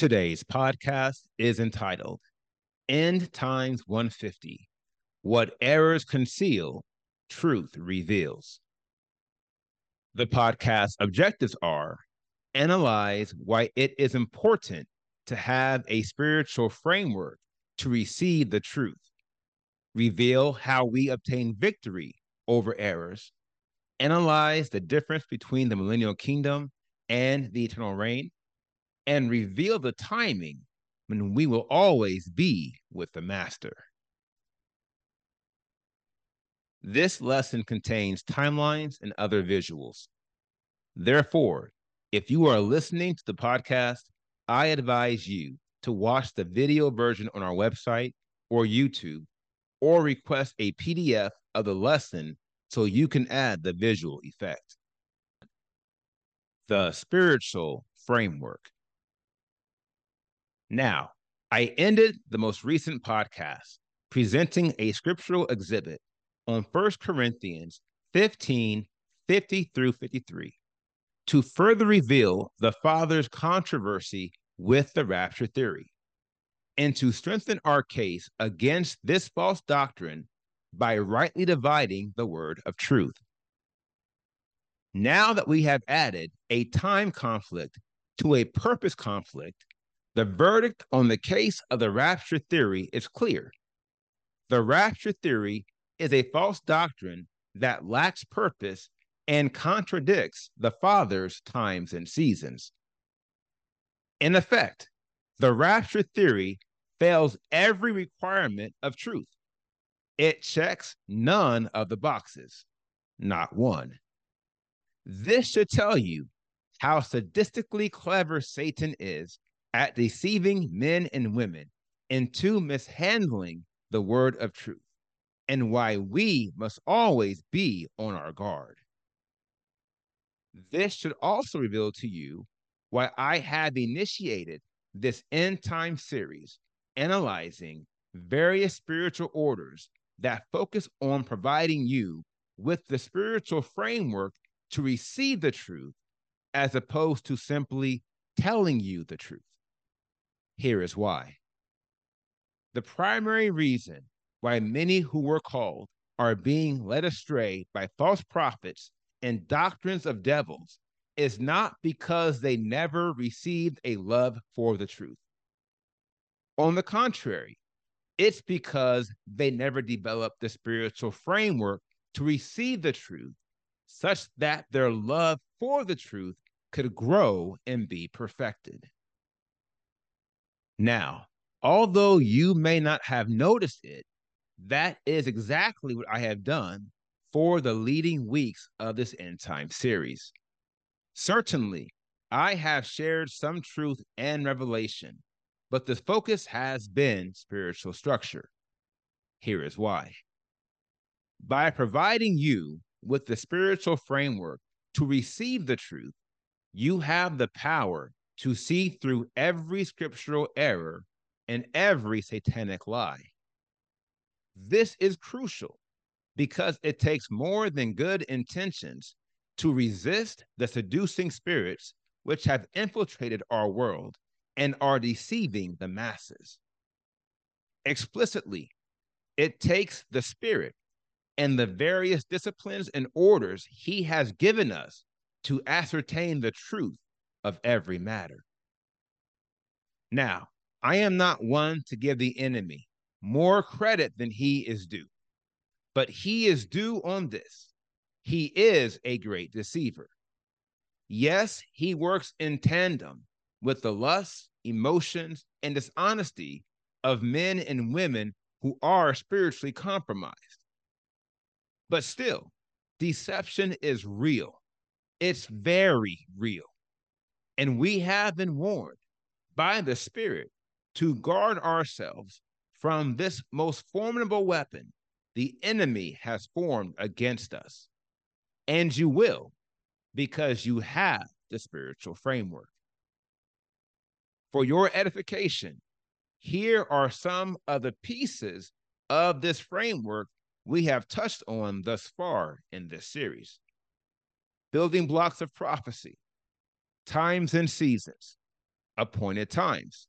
Today's podcast is entitled End Times 150 What Errors Conceal, Truth Reveals. The podcast objectives are analyze why it is important to have a spiritual framework to receive the truth, reveal how we obtain victory over errors, analyze the difference between the millennial kingdom and the eternal reign, and reveal the timing when we will always be with the Master. This lesson contains timelines and other visuals. Therefore, if you are listening to the podcast, I advise you to watch the video version on our website or YouTube, or request a PDF of the lesson so you can add the visual effect. The spiritual framework. Now, I ended the most recent podcast presenting a scriptural exhibit on 1 Corinthians 15 50 through 53 to further reveal the Father's controversy with the rapture theory and to strengthen our case against this false doctrine by rightly dividing the word of truth. Now that we have added a time conflict to a purpose conflict, the verdict on the case of the rapture theory is clear. The rapture theory is a false doctrine that lacks purpose and contradicts the Father's times and seasons. In effect, the rapture theory fails every requirement of truth. It checks none of the boxes, not one. This should tell you how sadistically clever Satan is at deceiving men and women into mishandling the word of truth, and why we must always be on our guard. This should also reveal to you why I have initiated this end time series analyzing various spiritual orders that focus on providing you with the spiritual framework to receive the truth as opposed to simply telling you the truth. Here is why. The primary reason why many who were called are being led astray by false prophets and doctrines of devils is not because they never received a love for the truth. On the contrary, it's because they never developed the spiritual framework to receive the truth, such that their love for the truth could grow and be perfected. Now, although you may not have noticed it, that is exactly what I have done for the leading weeks of this end time series. Certainly, I have shared some truth and revelation but the focus has been spiritual structure. Here is why. By providing you with the spiritual framework to receive the truth, you have the power to see through every scriptural error and every satanic lie. This is crucial because it takes more than good intentions to resist the seducing spirits which have infiltrated our world and are deceiving the masses. Explicitly, it takes the Spirit and the various disciplines and orders He has given us to ascertain the truth of every matter. Now, I am not one to give the enemy more credit than he is due, but he is due on this. He is a great deceiver. Yes, he works in tandem with the lusts emotions, and dishonesty of men and women who are spiritually compromised. But still, deception is real. It's very real. And we have been warned by the Spirit to guard ourselves from this most formidable weapon the enemy has formed against us. And you will, because you have the spiritual framework. For your edification, here are some of the pieces of this framework we have touched on thus far in this series building blocks of prophecy, times and seasons, appointed times,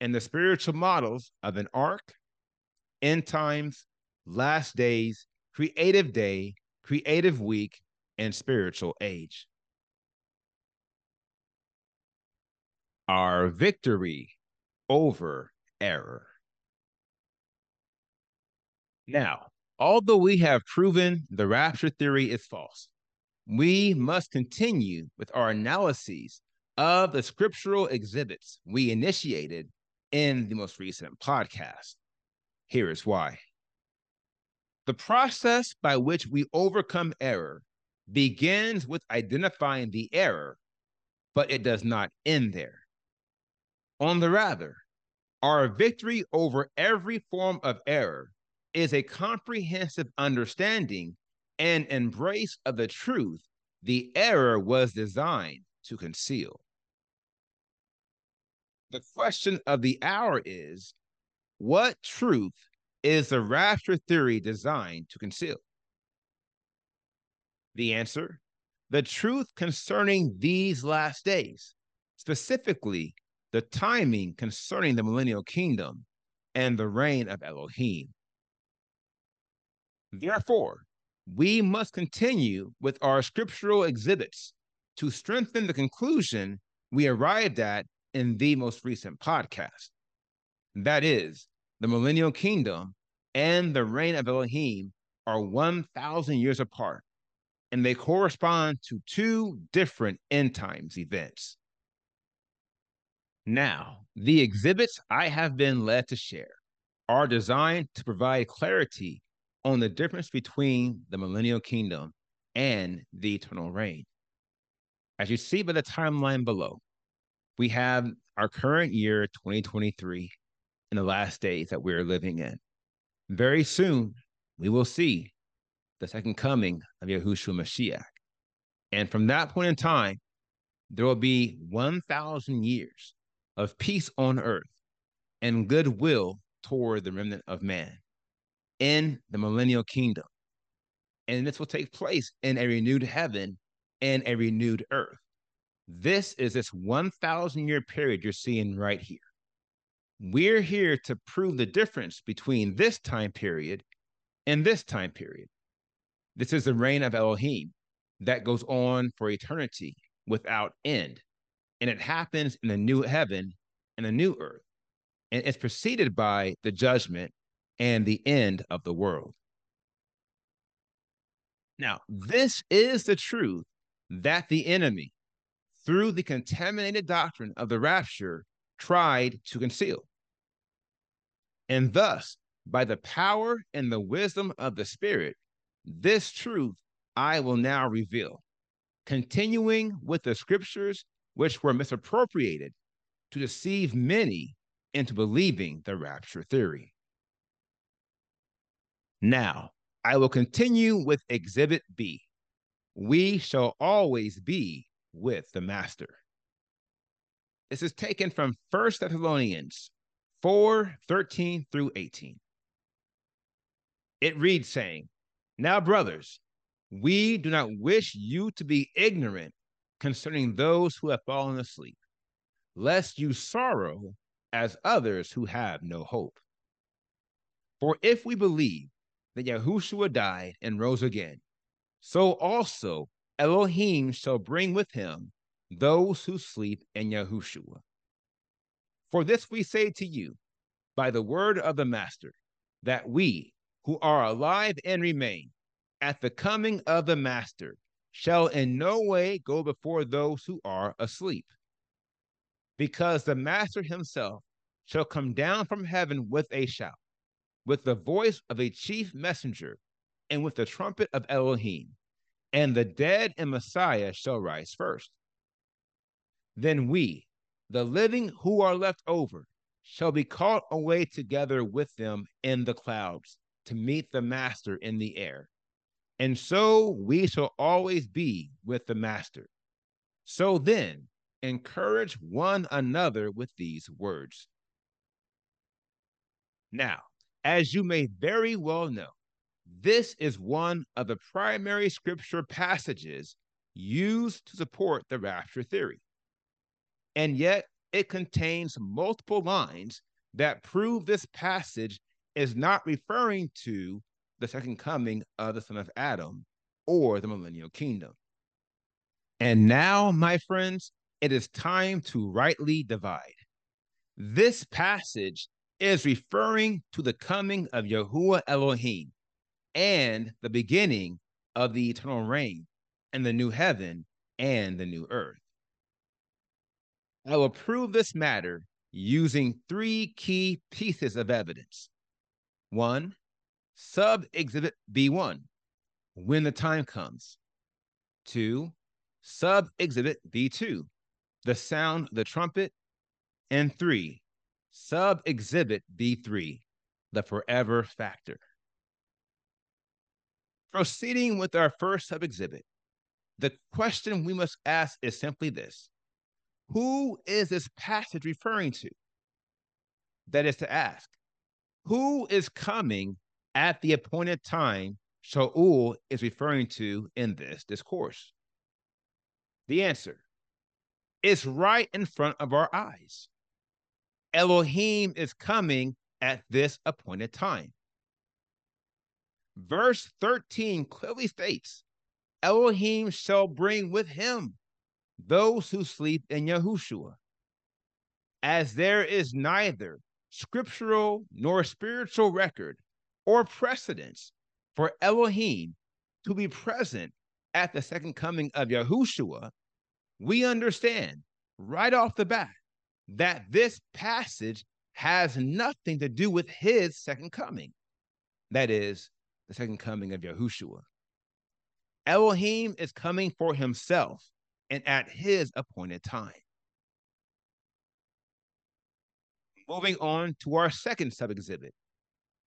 and the spiritual models of an ark, end times, last days, creative day, creative week, and spiritual age. Our victory over error. Now, although we have proven the rapture theory is false, we must continue with our analyses of the scriptural exhibits we initiated in the most recent podcast. Here is why. The process by which we overcome error begins with identifying the error, but it does not end there. On the rather, our victory over every form of error is a comprehensive understanding and embrace of the truth the error was designed to conceal. The question of the hour is what truth is the rapture theory designed to conceal? The answer the truth concerning these last days, specifically the timing concerning the millennial kingdom and the reign of Elohim. Therefore, we must continue with our scriptural exhibits to strengthen the conclusion we arrived at in the most recent podcast. That is, the millennial kingdom and the reign of Elohim are 1,000 years apart, and they correspond to two different end times events. Now, the exhibits I have been led to share are designed to provide clarity on the difference between the millennial kingdom and the eternal reign. As you see by the timeline below, we have our current year, 2023, in the last days that we're living in. Very soon, we will see the second coming of Yahushua Mashiach. And from that point in time, there will be 1,000 years of peace on earth and goodwill toward the remnant of man in the millennial kingdom. And this will take place in a renewed heaven and a renewed earth. This is this 1,000 year period you're seeing right here. We're here to prove the difference between this time period and this time period. This is the reign of Elohim that goes on for eternity without end. And it happens in the new heaven and the new earth. And it's preceded by the judgment and the end of the world. Now, this is the truth that the enemy, through the contaminated doctrine of the rapture, tried to conceal. And thus, by the power and the wisdom of the Spirit, this truth I will now reveal, continuing with the scriptures which were misappropriated to deceive many into believing the rapture theory. Now, I will continue with Exhibit B. We shall always be with the Master. This is taken from 1 Thessalonians 4 13 through 18. It reads, saying, Now, brothers, we do not wish you to be ignorant concerning those who have fallen asleep, lest you sorrow as others who have no hope. For if we believe that Yahushua died and rose again, so also Elohim shall bring with him those who sleep in Yahushua. For this we say to you by the word of the Master, that we who are alive and remain at the coming of the Master shall in no way go before those who are asleep. Because the Master himself shall come down from heaven with a shout with the voice of a chief messenger and with the trumpet of Elohim, and the dead and Messiah shall rise first. Then we, the living who are left over, shall be caught away together with them in the clouds to meet the Master in the air. And so we shall always be with the Master. So then, encourage one another with these words. Now, as you may very well know, this is one of the primary scripture passages used to support the rapture theory. And yet, it contains multiple lines that prove this passage is not referring to the second coming of the Son of Adam or the millennial kingdom. And now, my friends, it is time to rightly divide. This passage is referring to the coming of Yahuwah Elohim and the beginning of the eternal reign and the new heaven and the new earth. I will prove this matter using three key pieces of evidence. One, sub exhibit B1, when the time comes. Two, sub exhibit B2, the sound of the trumpet. And three, sub exhibit B3, the forever factor. Proceeding with our first sub exhibit, the question we must ask is simply this Who is this passage referring to? That is to ask, who is coming at the appointed time Shaul is referring to in this discourse? The answer is right in front of our eyes. Elohim is coming at this appointed time. Verse 13 clearly states Elohim shall bring with him those who sleep in Yahushua. As there is neither scriptural nor spiritual record or precedence for Elohim to be present at the second coming of Yahushua, we understand right off the bat that this passage has nothing to do with his second coming. That is, the second coming of Yahushua. Elohim is coming for himself and at his appointed time. Moving on to our second subexhibit.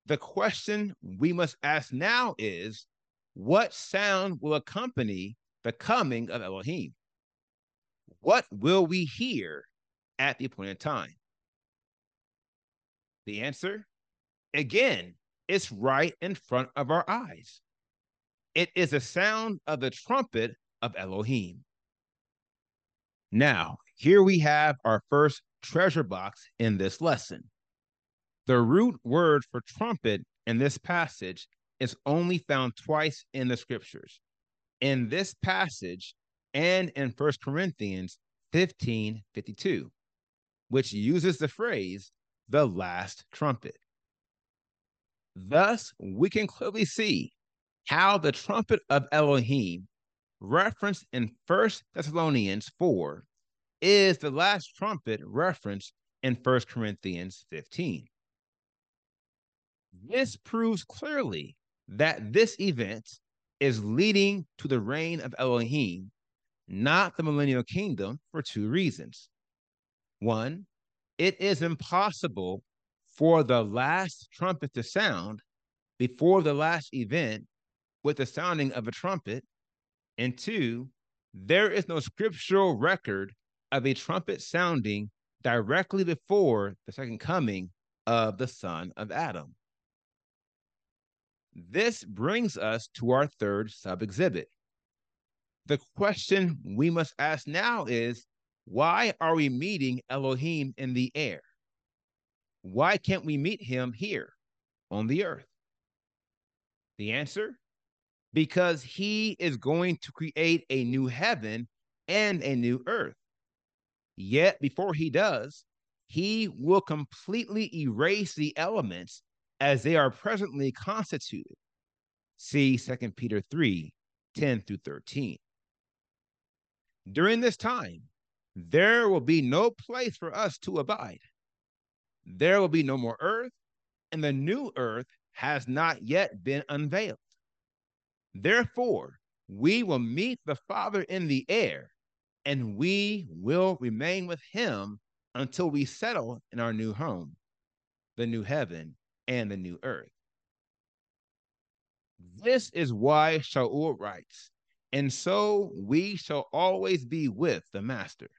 The question we must ask now is what sound will accompany the coming of Elohim? What will we hear at the appointed time? The answer, again, is right in front of our eyes. It is the sound of the trumpet of Elohim. Now, here we have our first treasure box in this lesson. The root word for trumpet in this passage is only found twice in the scriptures. In this passage and in 1 Corinthians 15 52 which uses the phrase the last trumpet. Thus, we can clearly see how the trumpet of Elohim, referenced in 1 Thessalonians 4, is the last trumpet referenced in 1 Corinthians 15. This proves clearly that this event is leading to the reign of Elohim, not the millennial kingdom, for two reasons. One, it is impossible for the last trumpet to sound before the last event with the sounding of a trumpet. And two, there is no scriptural record of a trumpet sounding directly before the second coming of the Son of Adam. This brings us to our third sub exhibit. The question we must ask now is why are we meeting Elohim in the air? Why can't we meet him here on the earth? The answer because he is going to create a new heaven and a new earth. Yet, before he does, he will completely erase the elements as they are presently constituted. See 2 Peter 3 10 through 13. During this time, there will be no place for us to abide. There will be no more earth, and the new earth has not yet been unveiled. Therefore, we will meet the Father in the air, and we will remain with him until we settle in our new home, the new heaven and the new earth. This is why Shaul writes, and so we shall always be with the Master.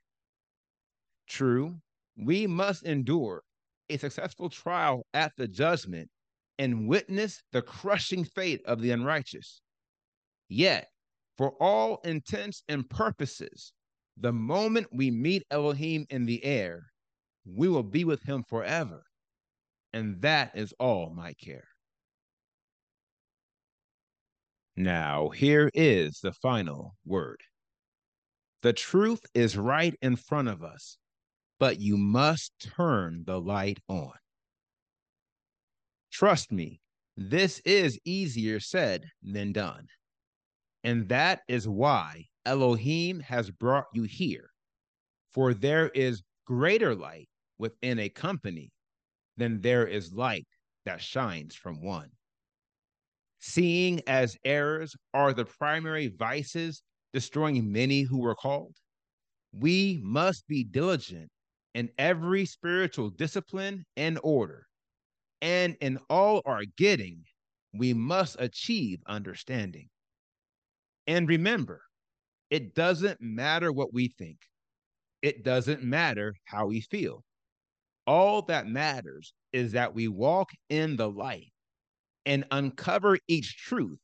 True, we must endure a successful trial at the judgment and witness the crushing fate of the unrighteous. Yet, for all intents and purposes, the moment we meet Elohim in the air, we will be with him forever. And that is all my care. Now, here is the final word. The truth is right in front of us, but you must turn the light on. Trust me, this is easier said than done. And that is why Elohim has brought you here. For there is greater light within a company than there is light that shines from one. Seeing as errors are the primary vices destroying many who were called, we must be diligent in every spiritual discipline and order. And in all our getting, we must achieve understanding. And remember, it doesn't matter what we think. It doesn't matter how we feel. All that matters is that we walk in the light and uncover each truth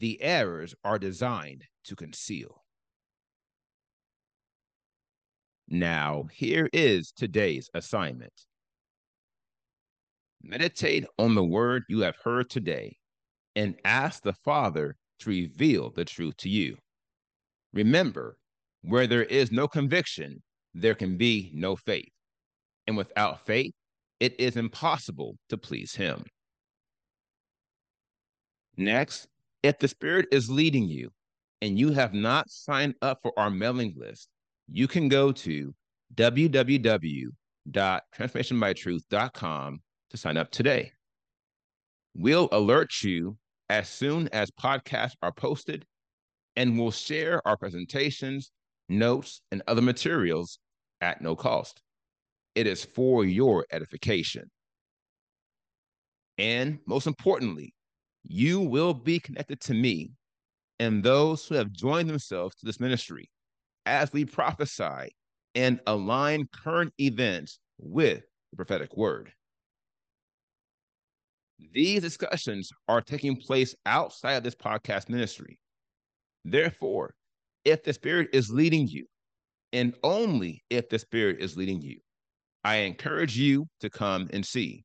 the errors are designed to conceal. Now, here is today's assignment. Meditate on the word you have heard today and ask the Father to reveal the truth to you. Remember, where there is no conviction, there can be no faith. And without faith, it is impossible to please Him. Next, if the Spirit is leading you and you have not signed up for our mailing list, you can go to www.transformationbytruth.com to sign up today. We'll alert you as soon as podcasts are posted and we'll share our presentations, notes, and other materials at no cost. It is for your edification. And most importantly, you will be connected to me and those who have joined themselves to this ministry as we prophesy and align current events with the prophetic word. These discussions are taking place outside of this podcast ministry. Therefore, if the Spirit is leading you, and only if the Spirit is leading you, I encourage you to come and see.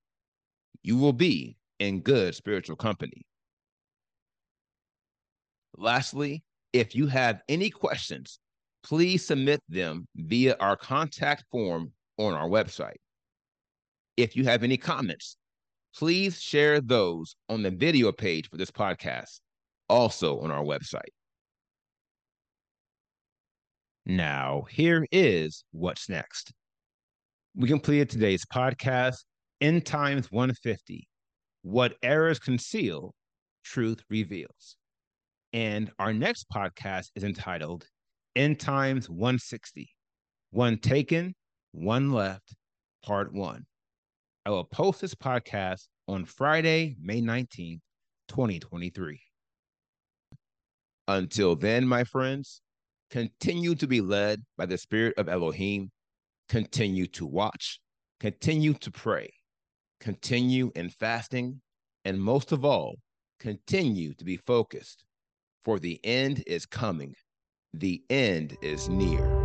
You will be in good spiritual company. Lastly, if you have any questions, please submit them via our contact form on our website. If you have any comments, please share those on the video page for this podcast, also on our website. Now, here is what's next. We completed today's podcast, End Times 150 What Errors Conceal, Truth Reveals. And our next podcast is entitled End Times 160 One Taken, One Left, Part One. I will post this podcast on Friday, May 19th, 2023. Until then, my friends, continue to be led by the Spirit of Elohim, continue to watch, continue to pray, continue in fasting, and most of all, continue to be focused for the end is coming. The end is near.